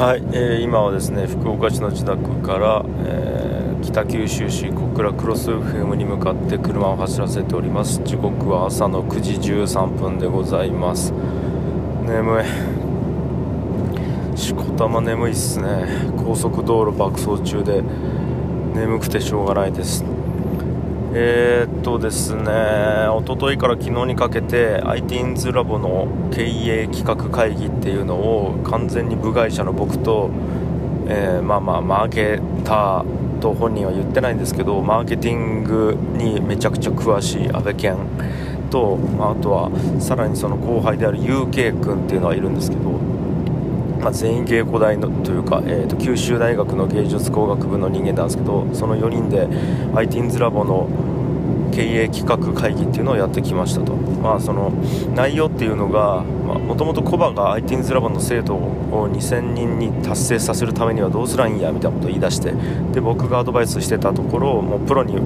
はい、えー今はですね福岡市の自宅から、えー北九州市小倉クロス FM に向かって車を走らせております。時刻は朝の9時13分でございます。眠い。しこたま眠いっすね。高速道路爆走中で眠くてしょうがないです。えー、っとですね一昨日から昨日にかけて ITINS ラボの経営企画会議っていうのを完全に部外者の僕と、えーまあまあマーケターと本人は言ってないんですけどマーケティングにめちゃくちゃ詳しい安倍健と、まあ、とはさらにその後輩である UK 君っていうのはいるんですけどまあ、全員芸工大のというか、えー、と九州大学の芸術工学部の人間なんですけどその4人で ITINS ラボの経営企画会議っていうのをやってきましたと、まあ、その内容っていうのがもともとコバが ITINS ラボの生徒を2000人に達成させるためにはどうすりゃいいんやみたいなことを言い出してで僕がアドバイスしてたところをもうプロに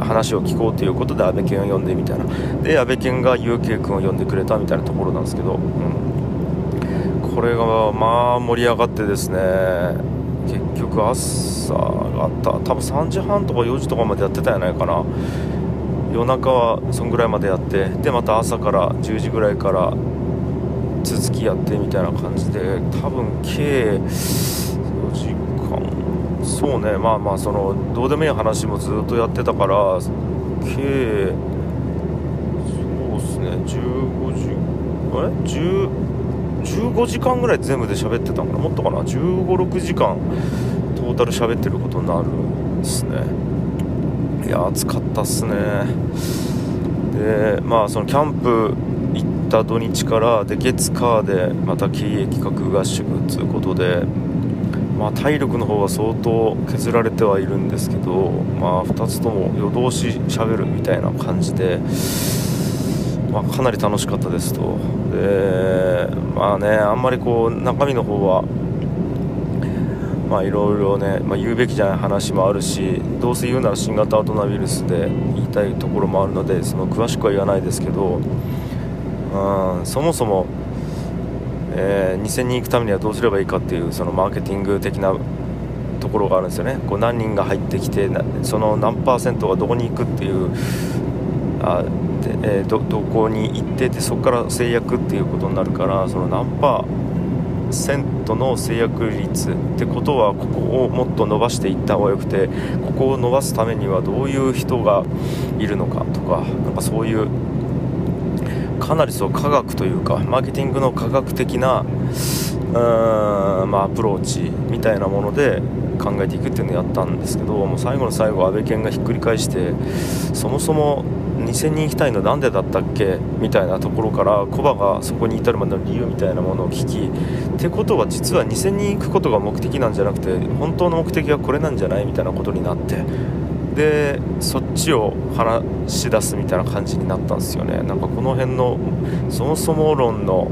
話を聞こうということで安倍健を呼んでみたいな。で安倍健が UK 君を呼んでくれたみたいなところなんですけど、うん、これがまあ盛り上がってですね結局朝があった。多分3時半とか4時とかまでやってたんじゃないかな。夜中はそんぐらいまでやってでまた朝から10時ぐらいから続きやってみたいな感じで多分計4時間。そうね。まあまあそのどうでもいい話もずっとやってたから計そうっすね。15時あれ？10 15時間ぐらい全部で喋ってたのかな？もっとかな？1 5 6時間。トータル喋ってることになるんですね。いや暑かったっすね。でまあそのキャンプ行った土日からで月火でまた経営企画合宿ということでまあ、体力の方は相当削られてはいるんですけど、まあ、2つとも夜通ししゃべるみたいな感じで、まあ、かなり楽しかったですと。で、まあね、あんまりこう中身の方はまあいろいろね、まあ、言うべきじゃない話もあるしどうせ言うなら新型アトナウイルスで言いたいところもあるのでその詳しくは言わないですけど、うん、そもそもえー、2000人行くためにはどうすればいいかっていうそのマーケティング的なところがあるんですよね。こう何人が入ってきてその何パーセントがどこに行くっていうあで、えー、どどこに行っててそこから制約っていうことになるからその何パーセントの制約率ってことはここをもっと伸ばしていった方がよくてここを伸ばすためにはどういう人がいるのかとかなんかそういうかなりそう科学というかマーケティングの科学的なうーん、まあ、アプローチみたいなもので考えていくっていうのをやったんですけどもう最後の最後安倍健がひっくり返してそもそも2000人行きたいのなんでだったっけ？みたいなところからコバがそこに至るまでの理由みたいなものを聞きってことは実は2000人行くことが目的なんじゃなくて本当の目的はこれなんじゃないみたいなことになってでそっちを話し出すみたいな感じになったんですよね。なんかこの辺のそもそも論の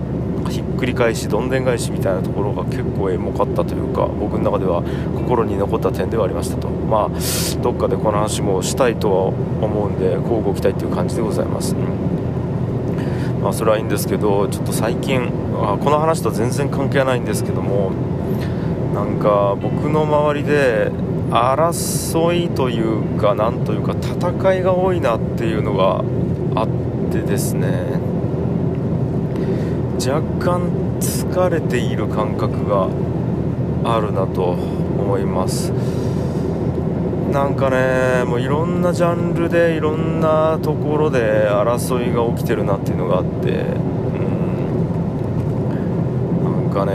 ひっくり返しどんでん返しみたいなところが結構エモかったというか僕の中では心に残った点ではありましたと。まあどっかでこの話もしたいとは思うんで交互期待という感じでございます、うん、まあそれはいいんですけどちょっと最近あこの話と全然関係ないんですけどもなんか僕の周りで争いというかなんというか戦いが多いなっていうのがあってですね。若干疲れている感覚があるなと思います。なんかねもういろんなジャンルでいろんなところで争いが起きてるなっていうのがあって。うん。なんかね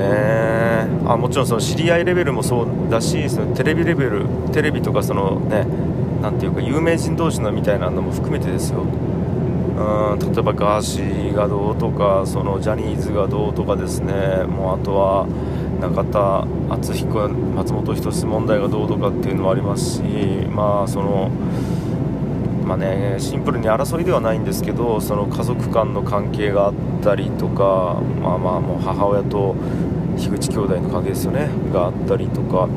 あもちろんその知り合いレベルもそうだしそのテレビレベルテレビとかそのねなんていうか有名人同士のみたいなのも含めてですよ。うん例えばガーシーがどうとかそのジャニーズがどうとかですね。もうあとは中田敦彦松本人志問題がどうとかっていうのもありますしまあそのまあね、シンプルに争いではないんですけどその家族間の関係があったりとか、まあ、まあもう母親と樋口兄弟の関係ですよねがあったりとか、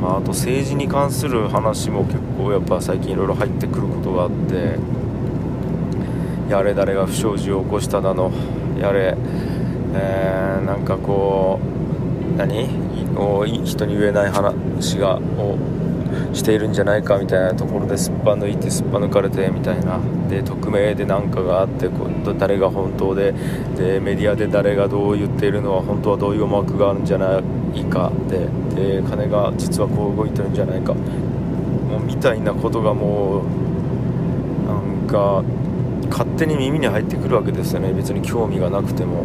まあ、あと政治に関する話も結構やっぱ最近いろいろ入ってくることがあって。やれ誰が不祥事を起こしただのやれ、えー、なんかこう何？人に言えない話がをしているんじゃないかみたいなところですっぱ抜いてすっぱ抜かれてみたいな。で匿名で何かがあって誰が本当ででメディアで誰がどう言っているのは本当はどういう思惑があるんじゃないか。でで金が実はこう動いてるんじゃないか。もうみたいなことがもうなんか勝手に耳に入ってくるわけですよね。別に興味がなくても。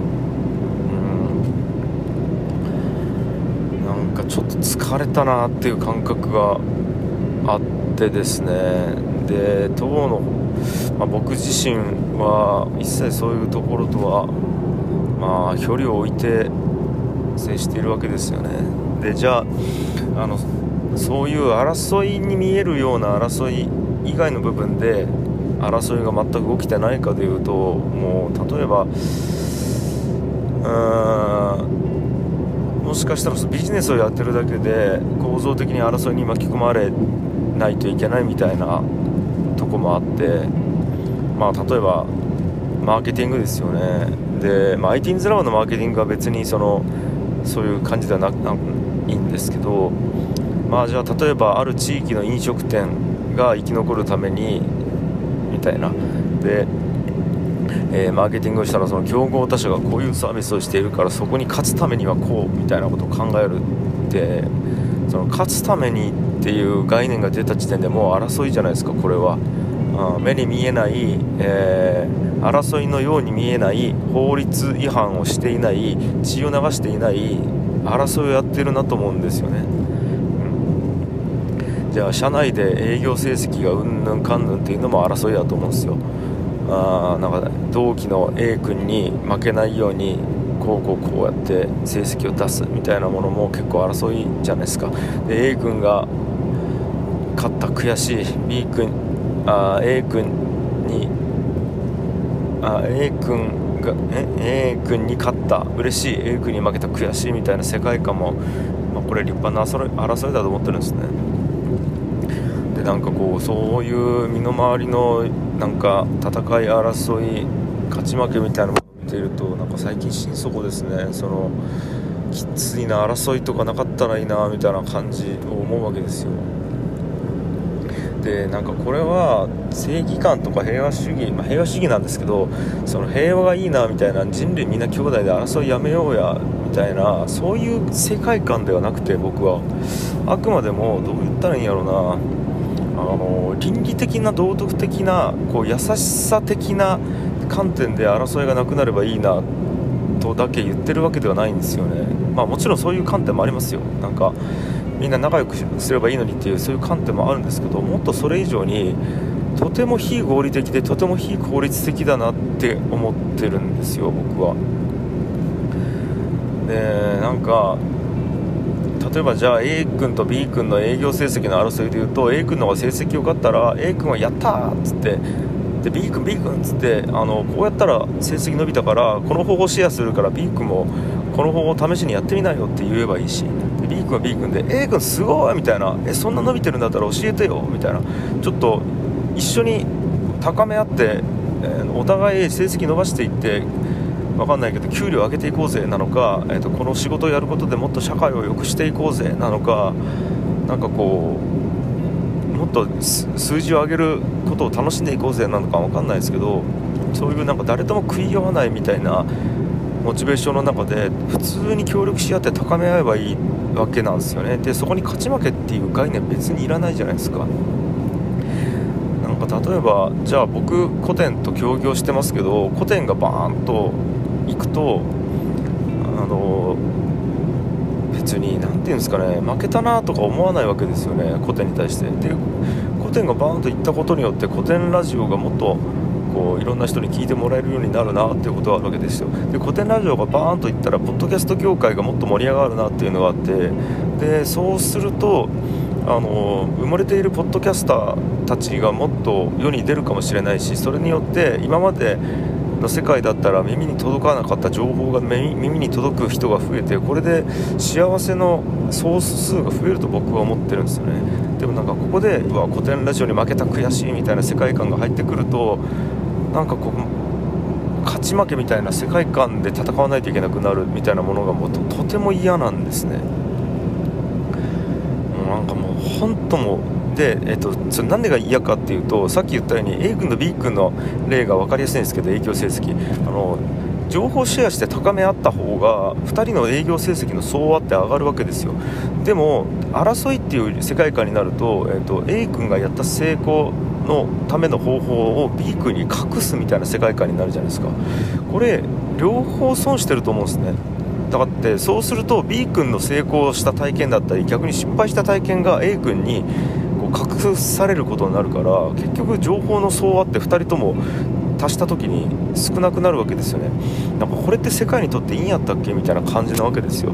なんかちょっと疲れたなっていう感覚があってですね。で当の、まあ、僕自身は一切そういうところとは、まあ、距離を置いて接しているわけですよね。でじゃああのそういう争いに見えるような争い以外の部分で争いが全く起きてないかでいうともう例えばうーんもしかしたらビジネスをやってるだけで構造的に争いに巻き込まれないといけないみたいなとこもあってまあ例えばマーケティングですよね。で、まあ、IT's ラボのマーケティングは別にそのそういう感じではないんですけどまあじゃあ例えばある地域の飲食店が生き残るためにみたいな。でえー、マーケティングをしたらその競合他社がこういうサービスをしているからそこに勝つためにはこうみたいなことを考えるってその勝つためにっていう概念が出た時点でもう争いじゃないですかこれは、目に見えない、えー、争いのように見えない法律違反をしていない血を流していない争いをやってるなと思うんですよね、じゃあ社内で営業成績がうんぬんかんぬんっていうのも争いだと思うんですよ。あなんか同期の A 君に負けないようにこうこうこうやって成績を出すみたいなものも結構争いじゃないですか。で A 君が勝った悔しい。B 君あ A 君にあ A 君がえ？A 君に勝った。嬉しい。A 君に負けた悔しいみたいな世界観も、まあ、これ立派な争いだと思ってるんですね。でなんかこうそういう身の回りのなんか戦い争い勝ち負けみたいなものを見ているとなんか最近心底ですねそのきついな争いとかなかったらいいなみたいな感じを思うわけですよ。でなんかこれは正義感とか平和主義、まあ、平和主義なんですけどその平和がいいなみたいな人類みんな兄弟で争いやめようやみたいなそういう世界観ではなくて僕は。あくまでもどう言ったらいいんやろうな。の倫理的な道徳的なこう優しさ的な観点で争いがなくなればいいなとだけ言ってるわけではないんですよね、まあ、もちろんそういう観点もありますよ。なんかみんな仲良くすればいいのにっていうそういう観点もあるんですけどもっとそれ以上にとても非合理的でとても非効率的だなって思ってるんですよ僕は。でなんか例えばじゃあ A 君と B 君の営業成績の争いでいうと A 君の方が成績良かったら A 君はやったーっつってで B 君 B 君っつってあのこうやったら成績伸びたからこの方法シェアするから B 君もこの方法試しにやってみないよって言えばいいしで B 君は B 君で A 君すごいみたいなえそんな伸びてるんだったら教えてよみたいな。ちょっと一緒に高め合って、えー、お互い成績伸ばしていって分かんないけど給料上げていこうぜなのか、えーと、この仕事をやることでもっと社会を良くしていこうぜなのかなんかこうもっと数字を上げることを楽しんでいこうぜなのか分かんないですけどそういうなんか誰とも食い合わないみたいなモチベーションの中で普通に協力し合って高め合えばいいわけなんですよね。でそこに勝ち負けっていう概念別にいらないじゃないですか。なんか例えばじゃあ僕古典と協業してますけど古典がバーンと行くとあの別に何て言うんですかね負けたなとか思わないわけですよね古典に対して。で古典がバーンと行ったことによって古典ラジオがもっとこういろんな人に聞いてもらえるようになるなっていうことがあるわけですよ。で古典ラジオがバーンといったらポッドキャスト業界がもっと盛り上がるなっていうのがあってでそうするとあの埋もれているポッドキャスターたちがもっと世に出るかもしれないしそれによって今までの世界だったら耳に届かなかった情報が耳に届く人が増えてこれで幸せの総数が増えると僕は思ってるんですよね。でもなんかここでうわ古典ラジオに負けた悔しいみたいな世界観が入ってくるとなんかこう勝ち負けみたいな世界観で戦わないといけなくなるみたいなものがもうとても嫌なんですね。もうなんかもう本当もで、えっと、それなんでが嫌かっていうとさっき言ったように A 君と B 君の例が分かりやすいんですけど影響成績。あの情報シェアして高め合った方が2人の営業成績の総和って上がるわけですよ。でも争いっていう世界観になると,、えーと、A 君がやった成功のための方法を B 君に隠すみたいな世界観になるじゃないですか。これ両方損してると思うんですね。だってそうすると B 君の成功した体験だったり逆に失敗した体験が A 君にされることになるから結局情報の総和って2人とも足した時に少なくなるわけですよね。なんかこれって世界にとっていいんやったっけみたいな感じなわけですよ。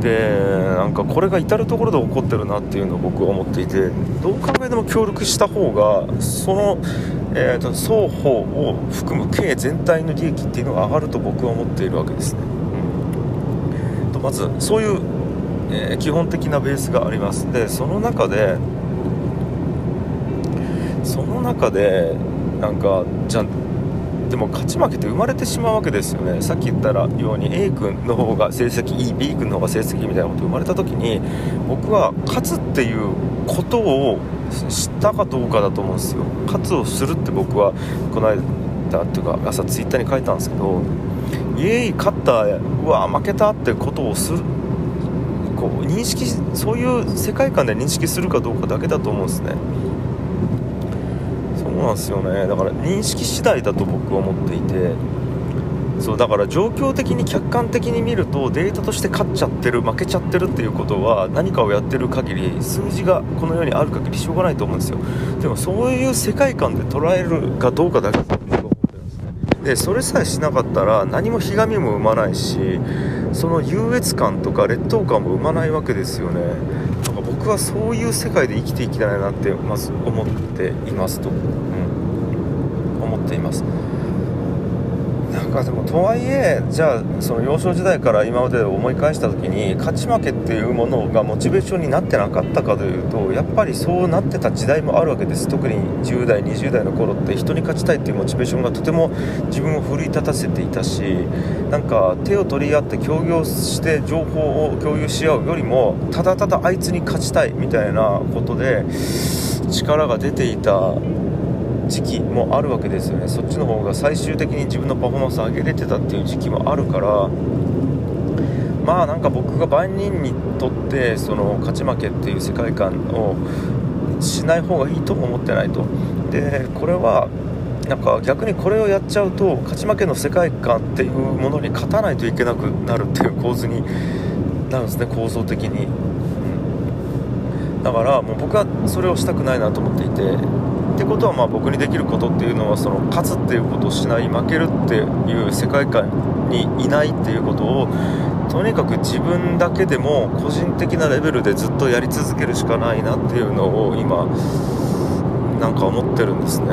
でなんかこれが至る所で起こってるなっていうのを僕は思っていてどう考えても協力した方がその、えーと、双方を含む経営全体の利益っていうのが上がると僕は思っているわけですね、うん、とまずそういう、えー、基本的なベースがあります。でその中でその中でなんかじゃでも勝ち負けって生まれてしまうわけですよね。さっき言ったように A 君の方が成績いい B 君の方が成績いいみたいなこと生まれた時に僕は勝つっていうことを知ったかどうかだと思うんですよ。勝つをするって僕はこの間っていうか朝ツイッターに書いたんですけどイエーイ勝ったうわ負けたってことをするこう認識そういう世界観で認識するかどうかだけだと思うんですね。なんですよね。だから認識次第だと僕は思っていて。そうだから状況的に客観的に見るとデータとして勝っちゃってる負けちゃってるっていうことは何かをやってる限り数字がこの世にある限りしょうがないと思うんですよ。でもそういう世界観で捉えるかどうかだけ僕は思ってるんですね。でそれさえしなかったら何もひがみも生まないしその優越感とか劣等感も生まないわけですよね。なんか僕はそういう世界で生きていきたいなってまず思っていますと、っています。なんかでもとはいえじゃあその幼少時代から今まで思い返した時に勝ち負けっていうものがモチベーションになってなかったかというとやっぱりそうなってた時代もあるわけです。特に10代20代の頃って人に勝ちたいっていうモチベーションがとても自分を奮い立たせていたしなんか手を取り合って協業して情報を共有し合うよりもただただあいつに勝ちたいみたいなことで力が出ていた時期もあるわけですよね。そっちの方が最終的に自分のパフォーマンスを上げれてたっていう時期もあるからまあなんか僕が万人にとってその勝ち負けっていう世界観をしない方がいいとも思ってないと。でこれはなんか逆にこれをやっちゃうと勝ち負けの世界観っていうものに勝たないといけなくなるっていう構図になるんですね構造的に、うん、だからもう僕はそれをしたくないなと思っていてってことはまあ僕にできることっていうのはその勝つっていうことをしない負けるっていう世界観にいないっていうことをとにかく自分だけでも個人的なレベルでずっとやり続けるしかないなっていうのを今なんか思ってるんですね、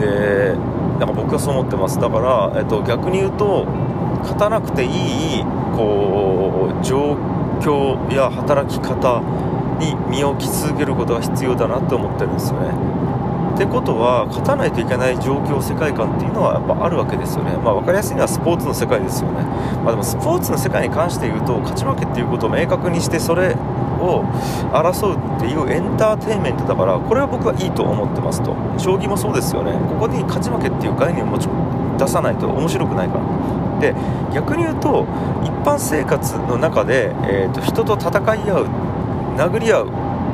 でなんか僕はそう思ってますだから、えっと、逆に言うと勝たなくていいこう状況や働き方に身を置き続けることが必要だなって思ってるんですよね。ってことは勝たないといけない状況世界観っていうのはやっぱあるわけですよね、まあ、分かりやすいのはスポーツの世界ですよね、まあ、でもスポーツの世界に関して言うと勝ち負けっていうことを明確にしてそれを争うっていうエンターテインメントだからこれは僕はいいと思ってますと。将棋もそうですよね。ここに勝ち負けっていう概念を持ち出さないと面白くないから。で逆に言うと一般生活の中で、えーと人と戦い合う殴り合う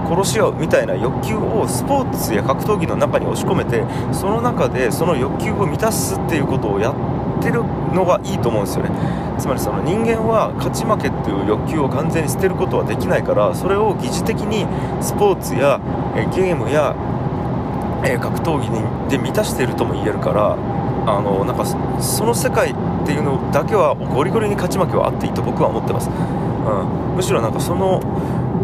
殺し合うみたいな欲求をスポーツや格闘技の中に押し込めてその中でその欲求を満たすっていうことをやってるのがいいと思うんですよね。つまりその人間は勝ち負けっていう欲求を完全に捨てることはできないからそれを疑似的にスポーツやゲームや格闘技で満たしているとも言えるからあのなんかその世界っていうのだけはゴリゴリに勝ち負けはあっていいと僕は思ってます、うん、むしろなんかその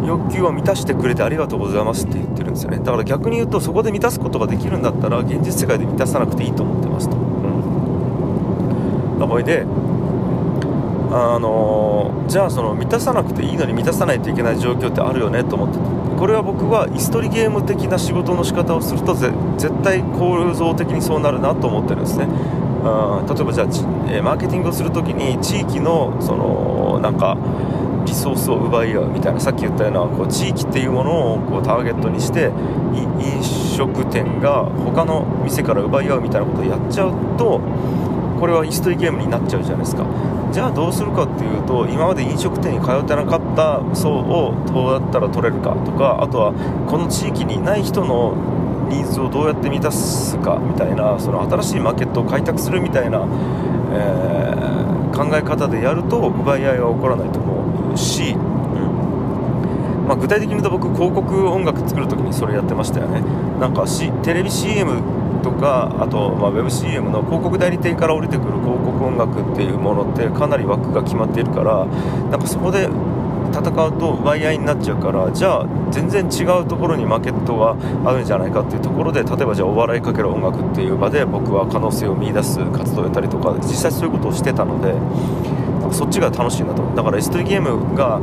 欲求を満たしてくれてありがとうございますって言ってるんですよね。だから逆に言うとそこで満たすことができるんだったら現実世界で満たさなくていいと思ってますと、うん、だからであのじゃあその満たさなくていいのに満たさないといけない状況ってあるよねと思ってこれは僕は椅子取りゲーム的な仕事の仕方をすると絶対構造的にそうなるなと思ってるんですね。あ例えばじゃあ、えマーケティングをするときに地域のそのなんかリソースを奪い合うみたいなさっき言ったようなこう地域っていうものをこうターゲットにして飲食店が他の店から奪い合うみたいなことをやっちゃうとこれは椅子取りゲームになっちゃうじゃないですか。じゃあどうするかっていうと今まで飲食店に通ってなかった層をどうやったら取れるかとかあとはこの地域にない人のニーズをどうやって満たすかみたいなその新しいマーケットを開拓するみたいな、えー、考え方でやると奪い合いは起こらないと思うし、うん。まあ、具体的に言うと僕広告音楽作る時にそれやってましたよね。なんか、C、テレビ CM とかあと、まあ、WebCM の広告代理店から降りてくる広告音楽っていうものってかなり枠が決まっているからなんかそこで戦うと奪い合いになっちゃうからじゃあ全然違うところにマーケットがあるんじゃないかっていうところで例えばじゃあお笑いかける音楽っていう場で僕は可能性を見いだす活動をやったりとか実際そういうことをしてたのでそっちが楽しいなとだから S トゲームが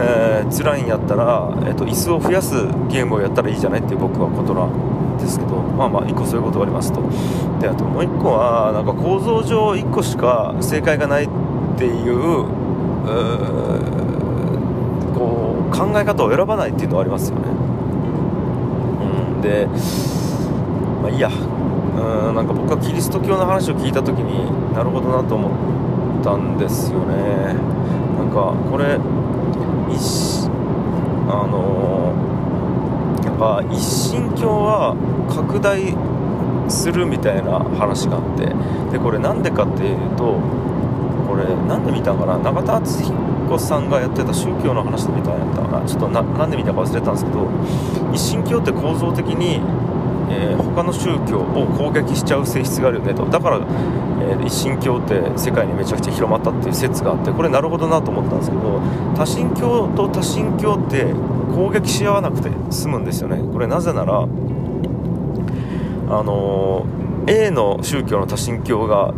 えー、辛いんやったら、えーと、椅子を増やすゲームをやったらいいじゃないっていう僕はことなんですけどまあまあ1個そういうことがありますと。であともう1個はなんか構造上1個しか正解がないっていう考え方を選ばないっていうのはありますよね。うん。でまあいいや。うんなんか僕はキリスト教の話を聞いた時になるほどなと思ったんですよね。なんかこれ一あのやっぱ一神教は拡大するみたいな話があって。でこれなんでかっていうとこれなんで見たかな。永田敦彦さんがやってた宗教の話で見たんやったかな。ちょっとなんで見たか忘れたんですけど一神教って構造的にえー、他の宗教を攻撃しちゃう性質があるよねと。だから、えー、一神教って世界にめちゃくちゃ広まったっていう説があってこれなるほどなと思ったんですけど多神教と多神教って攻撃し合わなくて済むんですよね。これなぜならあのー、A の宗教の多神教が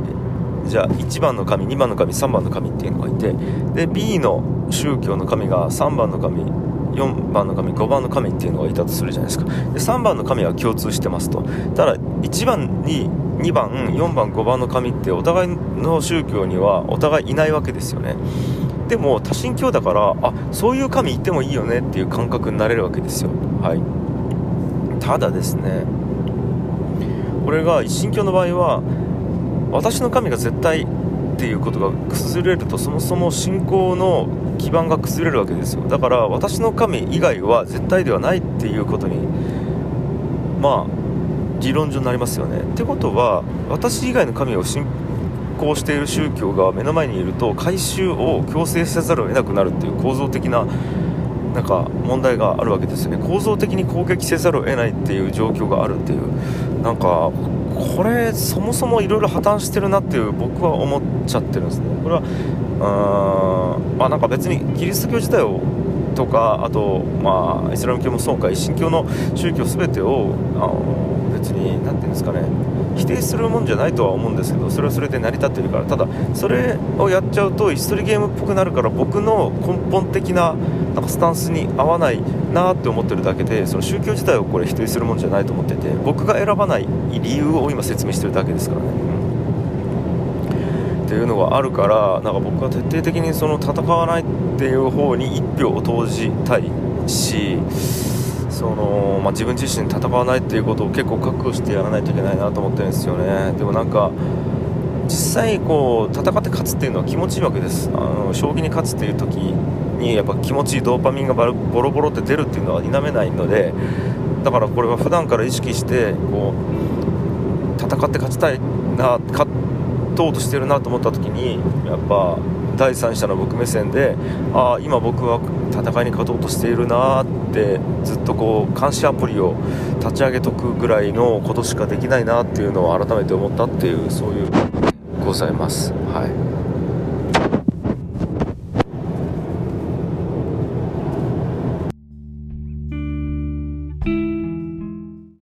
じゃあ1番の神2番の神3番の神っていうのがいてで B の宗教の神が3番の神4番の神5番の神っていうのがいたとするじゃないですか。で3番の神は共通してますと。ただ1番に2番4番5番の神ってお互いの宗教にはお互いいないわけですよね。でも多神教だからあそういう神いてもいいよねっていう感覚になれるわけですよ。はい。ただですねこれが一神教の場合は私の神が絶対っていうことが崩れるとそもそも信仰の基盤が崩れるわけですよ。だから私の神以外は絶対ではないっていうことにまあ理論上になりますよね。ってことは私以外の神を信仰している宗教が目の前にいると回収を強制せざるを得なくなるっていう構造的ななんか問題があるわけですよね。構造的に攻撃せざるを得ないっていう状況があるっていうなんかこれそもそもいろいろ破綻してるなっていう僕は思っちゃってるんですね。これはうんまあなんか別にキリスト教自体をとかあとまあイスラム教もそうか一神教の宗教全てをあの別に何て言うんですかね定するもんじゃないとは思うんですけどそれはそれで成り立ってるから。ただそれをやっちゃうと椅子取りゲームっぽくなるから僕の根本的ななんかスタンスに合わないなって思ってるだけでその宗教自体をこれ否定するもんじゃないと思ってて僕が選ばない理由を今説明してるだけですからね、うん、っていうのがあるからなんか僕は徹底的にその戦わないっていう方に1票を投じたいしその、まあ、自分自身戦わないっていうことを結構覚悟してやらないといけないなと思ってるんですよね。でもなんか実際こう戦って勝つっていうのは気持ちいいわけです。あの将棋に勝つっていう時にやっぱ気持ちいいドーパミンがボロボロって出るっていうのは否めないのでだからこれは普段から意識してこう戦って勝ちたいな勝とうとしてるなと思った時にやっぱ第三者の僕目線でああ今僕は戦いに勝とうとしているなってずっとこう監視アプリを立ち上げとくぐらいのことしかできないなっていうのを改めて思ったっていうそういうございます。はい